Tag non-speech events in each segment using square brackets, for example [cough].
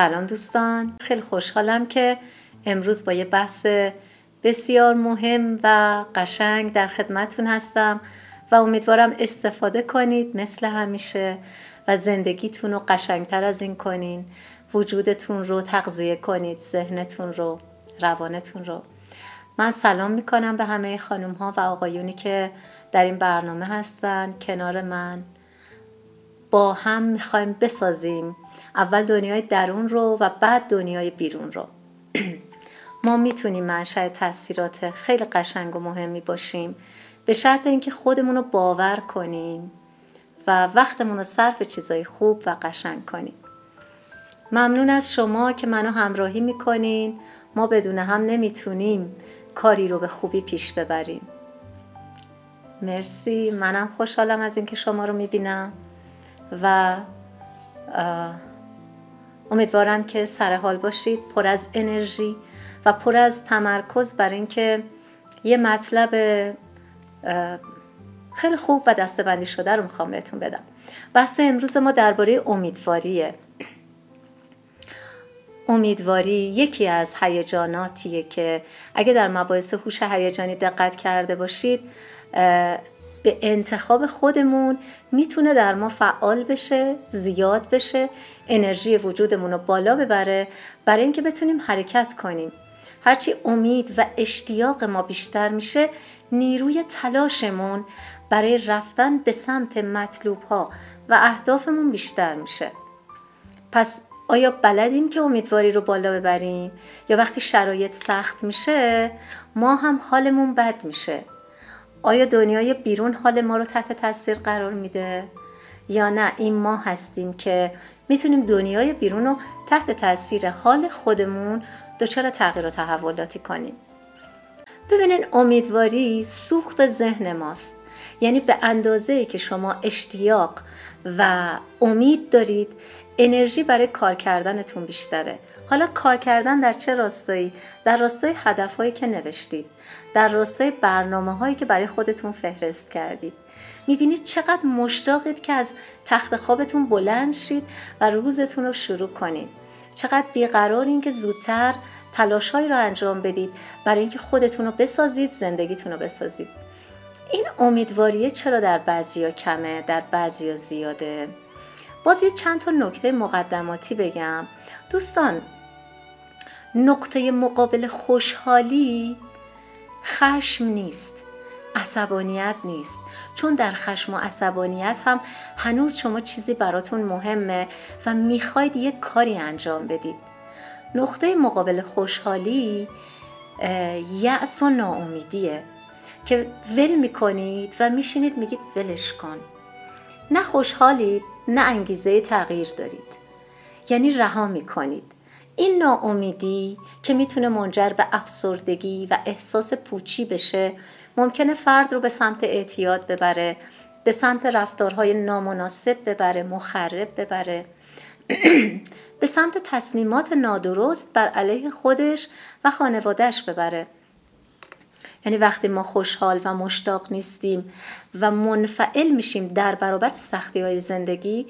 سلام دوستان. خیلی خوشحالم که امروز با یه بحث بسیار مهم و قشنگ در خدمتون هستم و امیدوارم استفاده کنید مثل همیشه و زندگیتون رو قشنگتر از این کنین. وجودتون رو تغذیه کنید ذهنتون رو روانتون رو. من سلام می‌کنم به همه خانم ها و آقایونی که در این برنامه هستن. کنار من با هم می‌خوایم بسازیم اول دنیای درون رو و بعد دنیای بیرون رو. [clears throat] ما می‌تونیم منشأ تاثیرات خیلی قشنگ و مهمی باشیم. به شرط اینکه خودمون رو باور کنیم و وقتمون رو صرف چیزای خوب و قشنگ کنیم. ممنون از شما که منو همراهی می‌کنین. ما بدون هم نمی‌تونیم کاری رو به خوبی پیش ببریم. مرسی. منم خوشحالم از اینکه شما رو می‌بینم و امیدوارم که سر حال باشید پر از انرژی و پر از تمرکز بر اینکه یه مطلب خیلی خوب و دستبندی شده رو می‌خوام بهتون بدم. بحث امروز ما درباره امیدواریه. امیدواری یکی از هیجاناتیه که اگه در مباحث هوش هیجانی دقت کرده باشید به انتخاب خودمون می‌تونه در ما فعال بشه زیاد بشه انرژی وجودمون رو بالا ببره برای اینکه بتونیم حرکت کنیم. هرچی امید و اشتیاق ما بیشتر میشه نیروی تلاشمون برای رفتن به سمت مطلوب ها و اهدافمون بیشتر میشه. پس آیا بلدیم که امیدواری رو بالا ببریم؟ یا وقتی شرایط سخت میشه ما هم حالمون بد میشه؟ آیا دنیای بیرون حال ما رو تحت تاثیر قرار میده؟ یا نه این ما هستیم که می‌تونیم دنیای بیرون رو تحت تاثیر حال خودمون دچار تغییر و تحولاتی کنیم؟ ببینین امیدواری سوخت ذهن ماست. یعنی به اندازه که شما اشتیاق و امید دارید انرژی برای کار کردنتون بیشتره. حالا کار کردن در چه راستایی؟ در راستای هدفهایی که نوشتید. در راستای برنامه هایی که برای خودتون فهرست کردید. می‌بینید چقدر مشتاقید که از تخت خوابتون بلند شید و روزتون رو شروع کنید. چقدر بیقرارین که زودتر تلاشهایی رو انجام بدید برای اینکه خودتون رو بسازید زندگیتون رو بسازید. این امیدواریه چرا در بعضیا کمه در بعضیا زیاده؟ باز یه چند تا نکته مقدماتی بگم. دوستان نقطه مقابل خوشحالی خشم نیست عصبانیت نیست. چون در خشم و عصبانیت هم هنوز شما چیزی براتون مهمه و می‌خواید یه کاری انجام بدید. نقطه مقابل خوشحالی یأس و ناامیدیه که ول می‌کنید و میشینید میگید ولش کن. نه خوشحالید نه انگیزه تغییر دارید. یعنی رها می‌کنید. این ناامیدی که می‌تونه منجر به افسردگی و احساس پوچی بشه ممکنه فرد رو به سمت اعتیاد ببره به سمت رفتارهای نامناسب ببره مخرب ببره. [clears throat] به سمت تصمیمات نادرست بر علیه خودش و خانوادهش ببره. یعنی وقتی ما خوشحال و مشتاق نیستیم و منفعل میشیم در برابر سختی های زندگی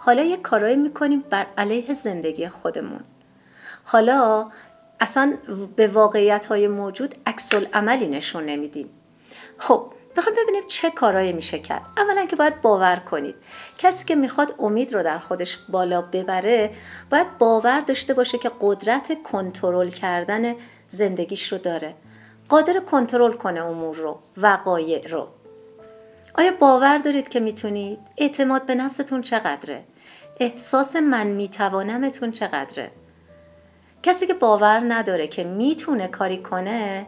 حالا یه کارایی می‌کنیم بر علیه زندگی خودمون. حالا اصلا به واقعیت های موجود عکس عملی نشون نمیدیم. خب بخوایم ببینیم چه کارایی میشه کرد. اولا که باید باور کنید. کسی که می‌خواد امید رو در خودش بالا ببره باید باور داشته باشه که قدرت کنترل کردن زندگیش رو داره. قادر کنترل کنه امور رو وقایع رو. آیا باور دارید که می‌تونید اعتماد به نفستون چقدره؟ احساس من میتوانمتون چقدره؟ کسی که باور نداره که می‌تونه کاری کنه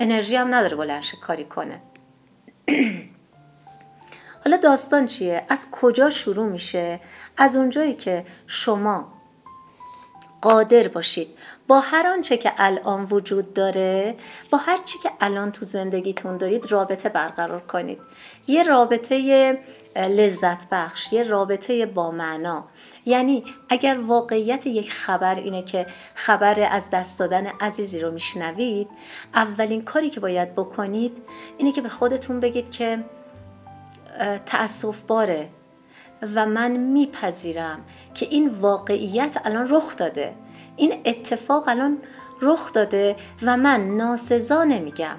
انرژی هم نداره بلنش کاری کنه [clears throat] حالا داستان چیه؟ از کجا شروع میشه؟ از اونجایی که شما قادر باشید با هر آنچه که الان وجود داره با هر چی که الان تو زندگیتون دارید رابطه برقرار کنید یه رابطه لذت بخش یه رابطه با معنا. یعنی اگر واقعیت یک خبر اینه که خبر از دست دادن عزیزی رو میشنوید اولین کاری که باید بکنید اینه که به خودتون بگید که تأصف باره و من میپذیرم که این واقعیت الان رخ داده. این اتفاق الان رخ داده و من ناسزا نمیگم.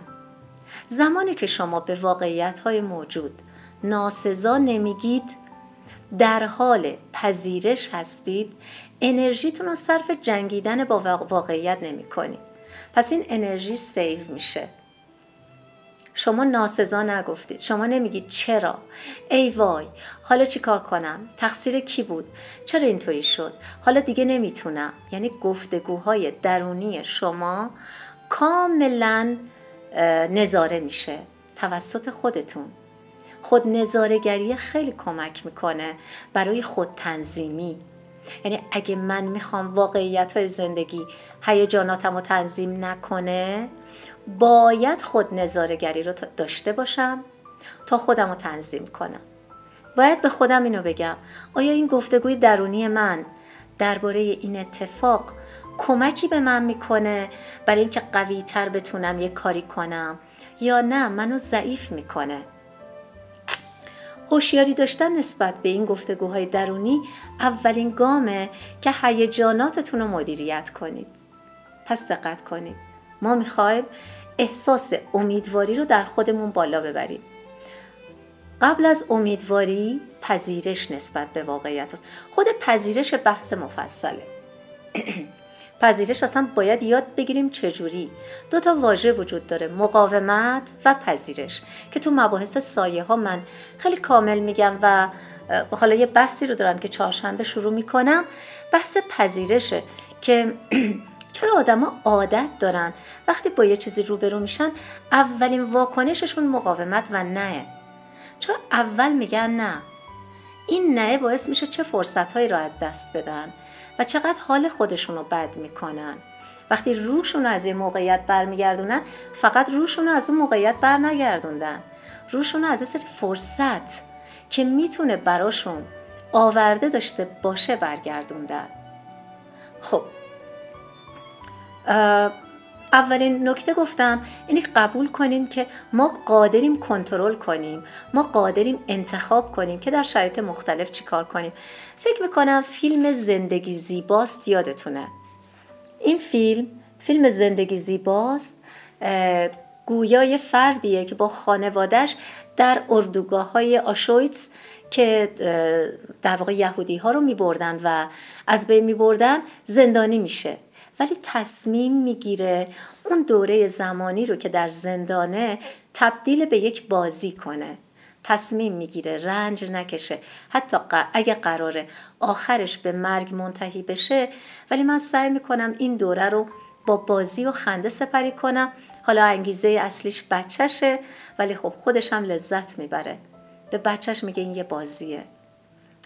زمانی که شما به واقعیت های موجود ناسزا نمیگید؟ در حال پذیرش هستید انرژیتون رو صرف جنگیدن با واقعیت نمی کنید. پس این انرژی سیو میشه. شما ناسزا نگفتید. شما نمیگید چرا؟ ای وای حالا چی کار کنم؟ تقصیر کی بود؟ چرا اینطوری شد؟ حالا دیگه نمی‌تونم. یعنی گفتگوهای درونی شما کاملا نظاره میشه. توسط خودتون. خود نظارگری خیلی کمک می‌کنه برای خود تنظیمی یعنی اگه من می‌خوام واقعیت های زندگی هیجاناتم رو تنظیم نکنه باید خود نظارگری رو داشته باشم تا خودم رو تنظیم کنم. باید به خودم اینو بگم. آیا این گفتگوی درونی من درباره این اتفاق کمکی به من می‌کنه برای اینکه قوی تر بتونم یه کاری کنم یا نه؟ منو ضعیف می‌کنه. هوشیاری داشتن نسبت به این گفتگوهای درونی اولین گامه که هیجاناتتون رو مدیریت کنید. پس دقت کنید. ما می‌خوایم احساس امیدواری رو در خودمون بالا ببریم. قبل از امیدواری پذیرش نسبت به واقعیت است. خود پذیرش بحث مفصله. [clears throat] پذیرش اصلا باید یاد بگیریم چجوری. دو تا واژه وجود داره مقاومت و پذیرش که تو مباحث سایه ها من خیلی کامل میگم و حالا یه بحثی رو دارم که چهارشنبه شروع می‌کنم. بحث پذیرشه که [clears throat] چرا آدما عادت دارن وقتی با یه چیزی روبرو میشن اولین واکنششون مقاومت و نه چرا اول میگن نه؟ این نه باعث میشه چه فرصت را از دست بدن؟ و چقدر حال خودشون رو بد می‌کنن. وقتی روشون رو از این موقعیت برمیگردونن فقط روشون رو از اون موقعیت بر نگردوندن روشون رو از سری فرصت که می‌تونه براشون آورده داشته باشه برگردوندن. خب اولین نکته گفتم اینی قبول کنیم که ما قادریم کنترل کنیم. ما قادریم انتخاب کنیم که در شرایط مختلف چیکار کنیم. فکر می‌کنم فیلم زندگی زیباست یادتونه. این فیلم فیلم زندگی زیباست گویای فردیه که با خانوادش در اردوگاه های آشویتس که در واقع یهودی ها رو می بردن و از بین می بردن زندانی میشه. ولی تصمیم می‌گیره اون دوره زمانی رو که در زندانه تبدیل به یک بازی کنه. تصمیم می‌گیره رنج نکشه. حتی اگه قراره آخرش به مرگ منتهی بشه ولی من سعی می‌کنم این دوره رو با بازی و خنده سپری کنم. حالا انگیزه اصلیش بچهشه ولی خب خودش هم لذت می‌بره. به بچهش میگه این یه بازیه.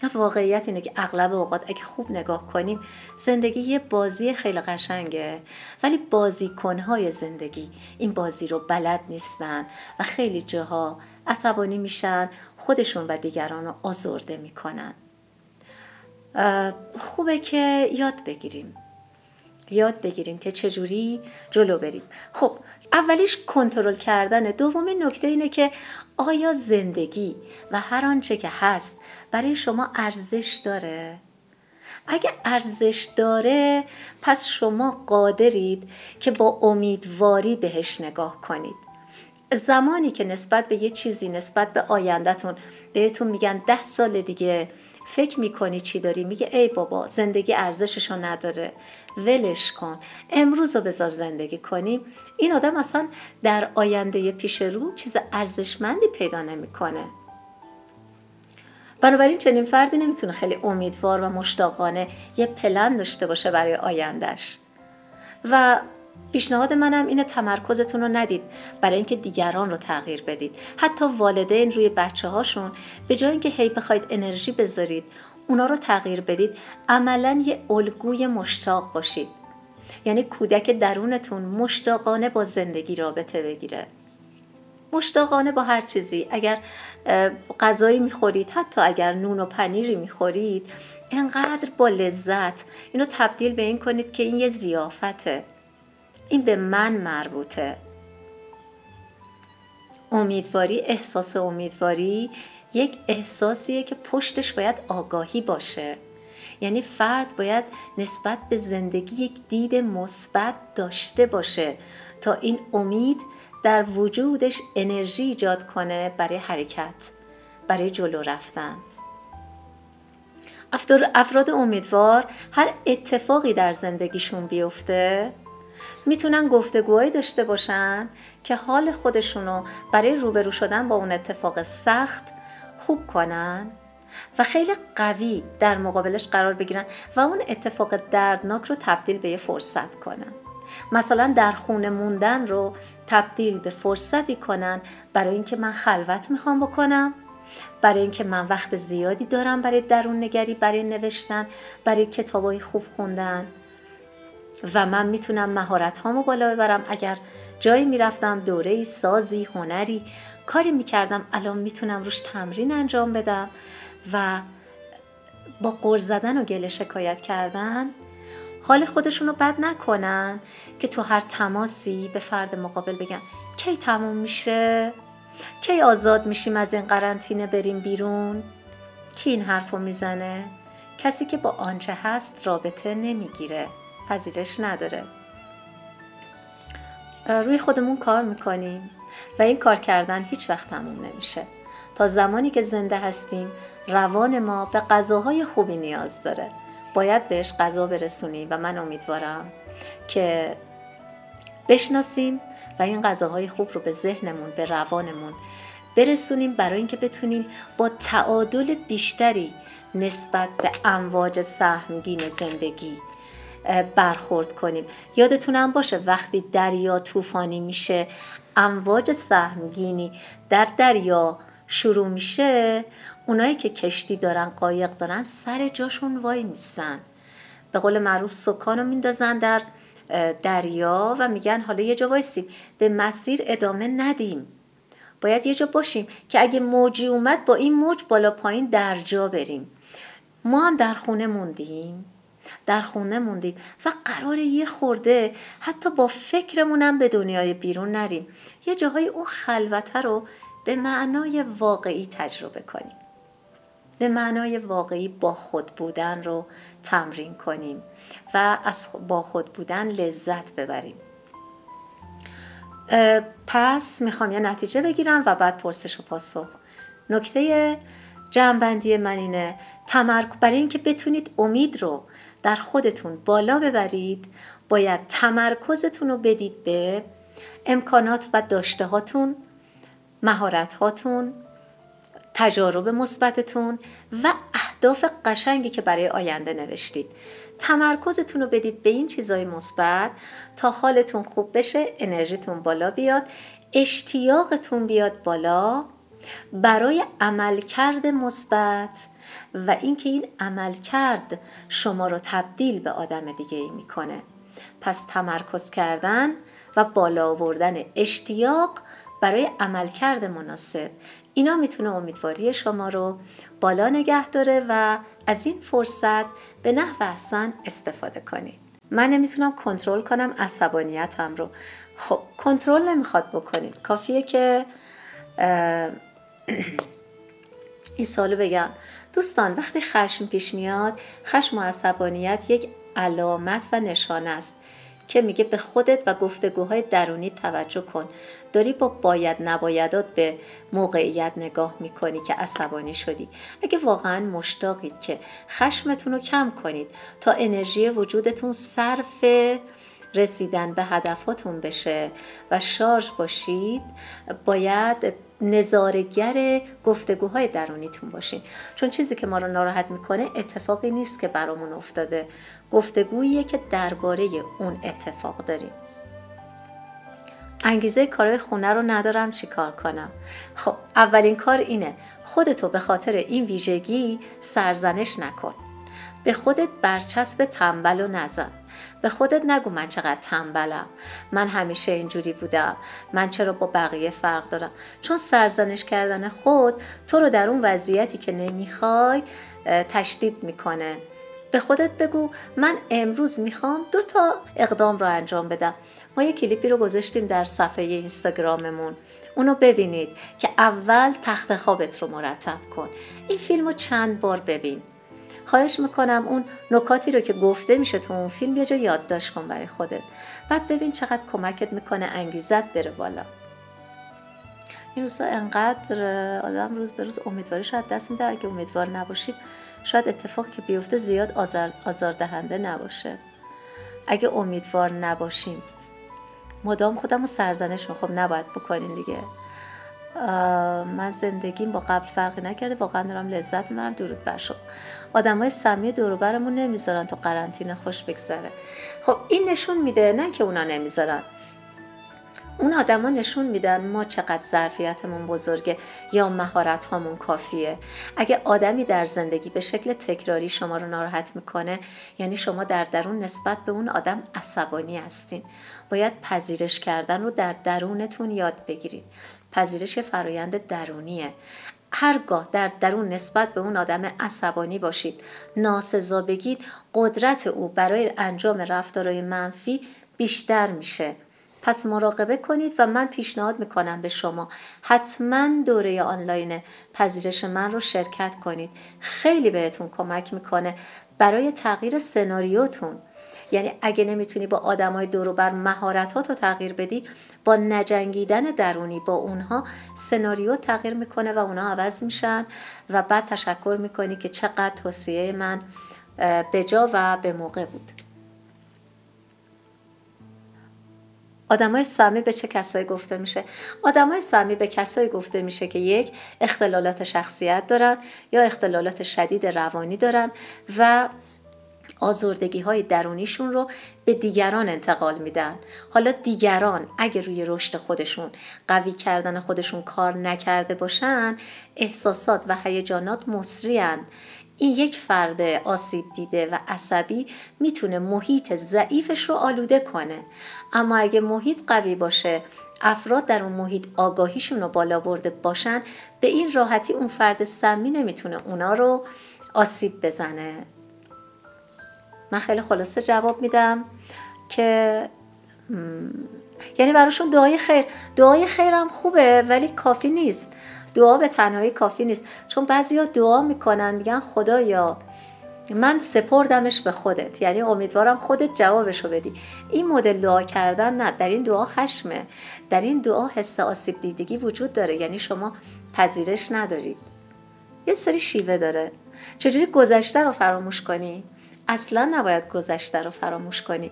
واقعیت اینه که اغلب اوقات اگه خوب نگاه کنیم زندگی یه بازی خیلی قشنگه. ولی بازیکنهای زندگی این بازی رو بلد نیستن و خیلی جاها عصبانی میشن خودشون و دیگران رو آزرده می‌کنن. خوبه که یاد بگیریم. یاد بگیریم که چجوری جلو بریم. خب اولیش کنترل کردن دومین نکته اینه که آیا زندگی و هر آنچه که هست برای شما ارزش داره؟ اگه ارزش داره پس شما قادرید که با امیدواری بهش نگاه کنید. زمانی که نسبت به یه چیزی نسبت به آیندهتون بهتون میگن ده سال دیگه فکر می‌کنی چی داری؟ میگه ای بابا زندگی ارزششو نداره. ولش کن. امروز رو بذار زندگی کنیم این آدم اصلا در آینده پیش رو چیز ارزشمندی پیدا نمی‌کنه. بنابراین چنین فردی نمی‌تونه خیلی امیدوار و مشتاقانه یه پلن داشته باشه برای آیندهش و پیشنهاد منم اینه تمرکزتون رو ندید برای اینکه دیگران رو تغییر بدید. حتی والدین روی بچه هاشون به جای اینکه هی بخواید انرژی بذارید اونا رو تغییر بدید عملا یه الگوی مشتاق باشید. یعنی کودک درونتون مشتاقانه با زندگی رابطه بگیره. مشتاقانه با هر چیزی. اگر غذایی می‌خورید حتی اگر نون و پنیری می‌خورید انقدر با لذت. اینو تبدیل به این کنید که این یه زیافته این به من مربوطه. امیدواری احساس امیدواری یک احساسیه که پشتش باید آگاهی باشه. یعنی فرد باید نسبت به زندگی یک دید مثبت داشته باشه تا این امید در وجودش انرژی ایجاد کنه برای حرکت برای جلو رفتن. افراد امیدوار هر اتفاقی در زندگیشون بیفته می‌تونن گفتگوهایی داشته باشن که حال خودشونو برای روبرو شدن با اون اتفاق سخت خوب کنن و خیلی قوی در مقابلش قرار بگیرن و اون اتفاق دردناک رو تبدیل به یه فرصت کنن. مثلا در خونه موندن رو تبدیل به فرصتی کنن برای اینکه من خلوت می‌خوام بکنم برای اینکه من وقت زیادی دارم برای درون نگری برای نوشتن برای کتابای خوب خوندن. و من می‌تونم مهارت هامو بالا ببرم. اگر جایی می‌رفتم دوره سازی هنری کاری می‌کردم الان می‌تونم روش تمرین انجام بدم و با قرض زدن و گله شکایت کردن حال خودشون رو بد نکنن که تو هر تماسی به فرد مقابل بگن. کی تموم میشه؟ کی آزاد میشیم از این قرنطینه بریم بیرون؟ کی این حرف رو می‌زنه؟ کسی که با آنچه هست رابطه نمی‌گیره پذیرش نداره. روی خودمون کار می‌کنیم و این کار کردن هیچ وقت تموم نمیشه. تا زمانی که زنده هستیم روان ما به غذاهای خوبی نیاز داره. باید بهش غذا برسونیم و من امیدوارم که بشناسیم و این غذاهای خوب رو به ذهنمون به روانمون برسونیم برای اینکه بتونیم با تعادل بیشتری نسبت به امواج سهمگین زندگی برخورد کنیم. یادتونم باشه وقتی دریا طوفانی میشه امواج سهمگینی در دریا شروع میشه اونایی که کشتی دارن قایق دارن سر جاشون وای میسن. به قول معروف سکانو میندازن در دریا و میگن حالا یه جا وایسیم. به مسیر ادامه ندیم. باید یه جا باشیم که اگه موجی اومد با این موج بالا پایین در جا بریم. ما هم در خونه موندیم. در خونه موندیم و قرار یه خورده حتی با فکرمونم به دنیای بیرون نریم. یه جاهای اون خلوته رو به معنای واقعی تجربه کنیم. به معنای واقعی با خود بودن رو تمرین کنیم و از با خود بودن لذت ببریم. پس می‌خوام یه نتیجه بگیرم و بعد پرسش و پاسخ. نکته جمعبندی من اینه تمرک برای اینکه بتونید امید رو در خودتون بالا ببرید باید تمرکزتون رو بدید به امکانات و داشته هاتون مهارت هاتون تجارب مثبتتون و اهداف قشنگی که برای آینده نوشتید. تمرکزتون رو بدید به این چیزای مثبت تا حالتون خوب بشه انرژیتون بالا بیاد اشتیاقتون بیاد بالا برای عملکرد مثبت و اینکه این عملکرد شما رو تبدیل به آدم دیگه ای می‌کنه. پس تمرکز کردن و بالا آوردن اشتیاق برای عملکرد مناسب. اینا می‌تونه امیدواری شما رو بالا نگه داره و از این فرصت به نحو احسن استفاده کنید. من نمی‌تونم کنترل کنم عصبانیتم رو. خب کنترل نمی‌خواد بکنید. کافیه که [clears throat] این سالو بگم. دوستان وقتی خشم پیش میاد خشم و عصبانیت یک علامت و نشانه است. که میگه به خودت و گفتگوهای درونی توجه کن. داری با باید نبایدات به موقعیت نگاه می‌کنی که عصبانی شدی. اگه واقعا مشتاقید که خشمتون رو کم کنید تا انرژی وجودتون صرف رسیدن به هدفاتون بشه و شارژ باشید باید نظارگر گفتگوهای درونیتون باشین. چون چیزی که ما رو ناراحت می‌کنه اتفاقی نیست که برامون افتاده. گفتگوییه که درباره اون اتفاق داریم. انگیزه کارهای خونه رو ندارم چی کار کنم. خب اولین کار اینه. خودتو به خاطر این ویژگی سرزنش نکن. به خودت برچسب تنبل و نزن. به خودت نگو من چقدر تنبلم. من همیشه اینجوری بودم. من چرا با بقیه فرق دارم؟ چون سرزنش کردن خود تو رو در اون وضعیتی که نمی‌خوای تشدید می‌کنه. به خودت بگو من امروز می‌خوام دو تا اقدام رو انجام بدم. ما یه کلیپی رو گذاشتیم در صفحه اینستاگراممون. اونو ببینید که اول تخت خوابت رو مرتب کن. این فیلم رو چند بار ببین. خواهش می‌کنم اون نکاتی رو که گفته میشه تو اون فیلم یه جا یادداشت کن برای خودت. بعد ببین چقدر کمکت می‌کنه انگیزت بره بالا. این روزا انقدر آدم روز به روز امیدواری شاید دست میده اگه امیدوار نباشیم شاید اتفاق که بیفته زیاد آزار, آزاردهنده نباشه. اگه امیدوار نباشیم مدام خودم رو سرزنش می‌خوام. نباید بکنین دیگه. من زندگیم با قبل فرقی نکرده. واقعا دارم لذت می‌برم. درود بر شما. آدمای سمی دوروبرمون نمی‌ذارن تو قرنطینه خوش بگذره. خب این نشون میده نه که اونا نمی‌ذارن. اون آدما نشون میدن ما چقدر ظرفیتمون بزرگه یا مهارت هامون کافیه. اگه آدمی در زندگی به شکل تکراری شما رو ناراحت می‌کنه یعنی شما در درون نسبت به اون آدم عصبانی هستین. باید پذیرش کردن رو در درونتون یاد بگیرید پذیرش فرایند درونیه. هرگاه در درون نسبت به اون آدم عصبانی باشید ناسزا بگید قدرت او برای انجام رفتارهای منفی بیشتر میشه. پس مراقبه کنید و من پیشنهاد می‌کنم به شما حتما دوره آنلاین پذیرش من رو شرکت کنید. خیلی بهتون کمک می‌کنه برای تغییر سناریوتون. یعنی اگه نمی‌تونی با آدمای دور بر رو تغییر بدی با نجنگیدن درونی با اونها سناریو تغییر می‌کنه و اونها عوض میشن و بعد تشکر می‌کنی که چقدر توصیه من به جا و به موقع بود. آدمای سمی به چه کسایی گفته میشه؟ آدمای سمی به کسایی گفته میشه که یک اختلالات شخصیت دارن یا اختلالات شدید روانی دارن و آزردگی های درونیشون رو به دیگران انتقال میدن. حالا دیگران اگه روی رشد خودشون قوی کردن خودشون کار نکرده باشن احساسات و هیجانات مصریان این یک فرد آسیب دیده و عصبی می‌تونه محیط ضعیفش رو آلوده کنه. اما اگه محیط قوی باشه افراد در اون محیط آگاهیشون رو بالا برده باشن به این راحتی اون فرد سمی نمی‌تونه اونا رو آسیب بزنه. من خیلی خلاصه جواب میدم که یعنی براشون دعای خیر. دعای خیرم خوبه ولی کافی نیست. دعا به تنهایی کافی نیست. چون بعضیا دعا می‌کنن میگن خدایا من سپردمش به خودت. یعنی امیدوارم خودت جوابشو بدی. این مدل دعا کردن نه در این دعا خشمه. در این دعا حس آسیب دیدگی وجود داره. یعنی شما پذیرش ندارید یه سری شیوه داره. چجوری گذشته رو فراموش کنی؟ اصلا نباید گذشته رو فراموش کنی.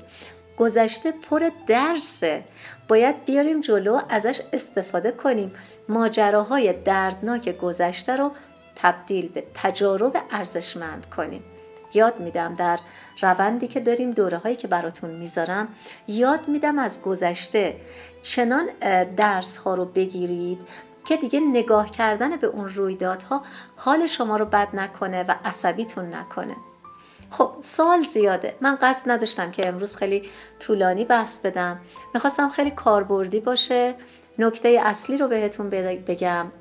گذشته پر درسه. باید بیاریم جلو ازش استفاده کنیم. ماجراهای دردناک گذشته رو تبدیل به تجارب ارزشمند کنیم. یاد میدم در روندی که داریم دوره هایی که براتون می‌ذارم یاد میدم از گذشته. چنان درس ها رو بگیرید که دیگه نگاه کردن به اون رویدادها حال شما رو بد نکنه و عصبیتون نکنه. خب سوال زیاده. من قصد نداشتم که امروز خیلی طولانی بحث بدم. می‌خواستم خیلی کاربردی باشه. نکته اصلی رو بهتون بگم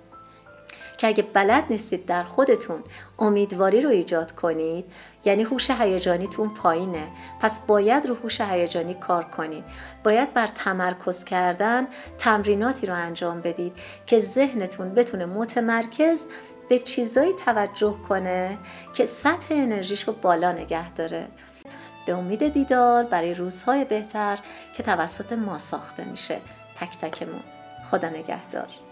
که اگه بلد نیستید در خودتون امیدواری رو ایجاد کنید یعنی هوش هیجانیتون پایینه. پس باید رو هوش هیجانی کار کنید. باید بر تمرکز کردن تمریناتی رو انجام بدید که ذهنتون بتونه متمرکز به چیزایی توجه کنه که سطح انرژیش رو بالا نگه داره. به امید دیدار برای روزهای بهتر که توسط ما ساخته میشه. تک تکمون. خدا نگهدار.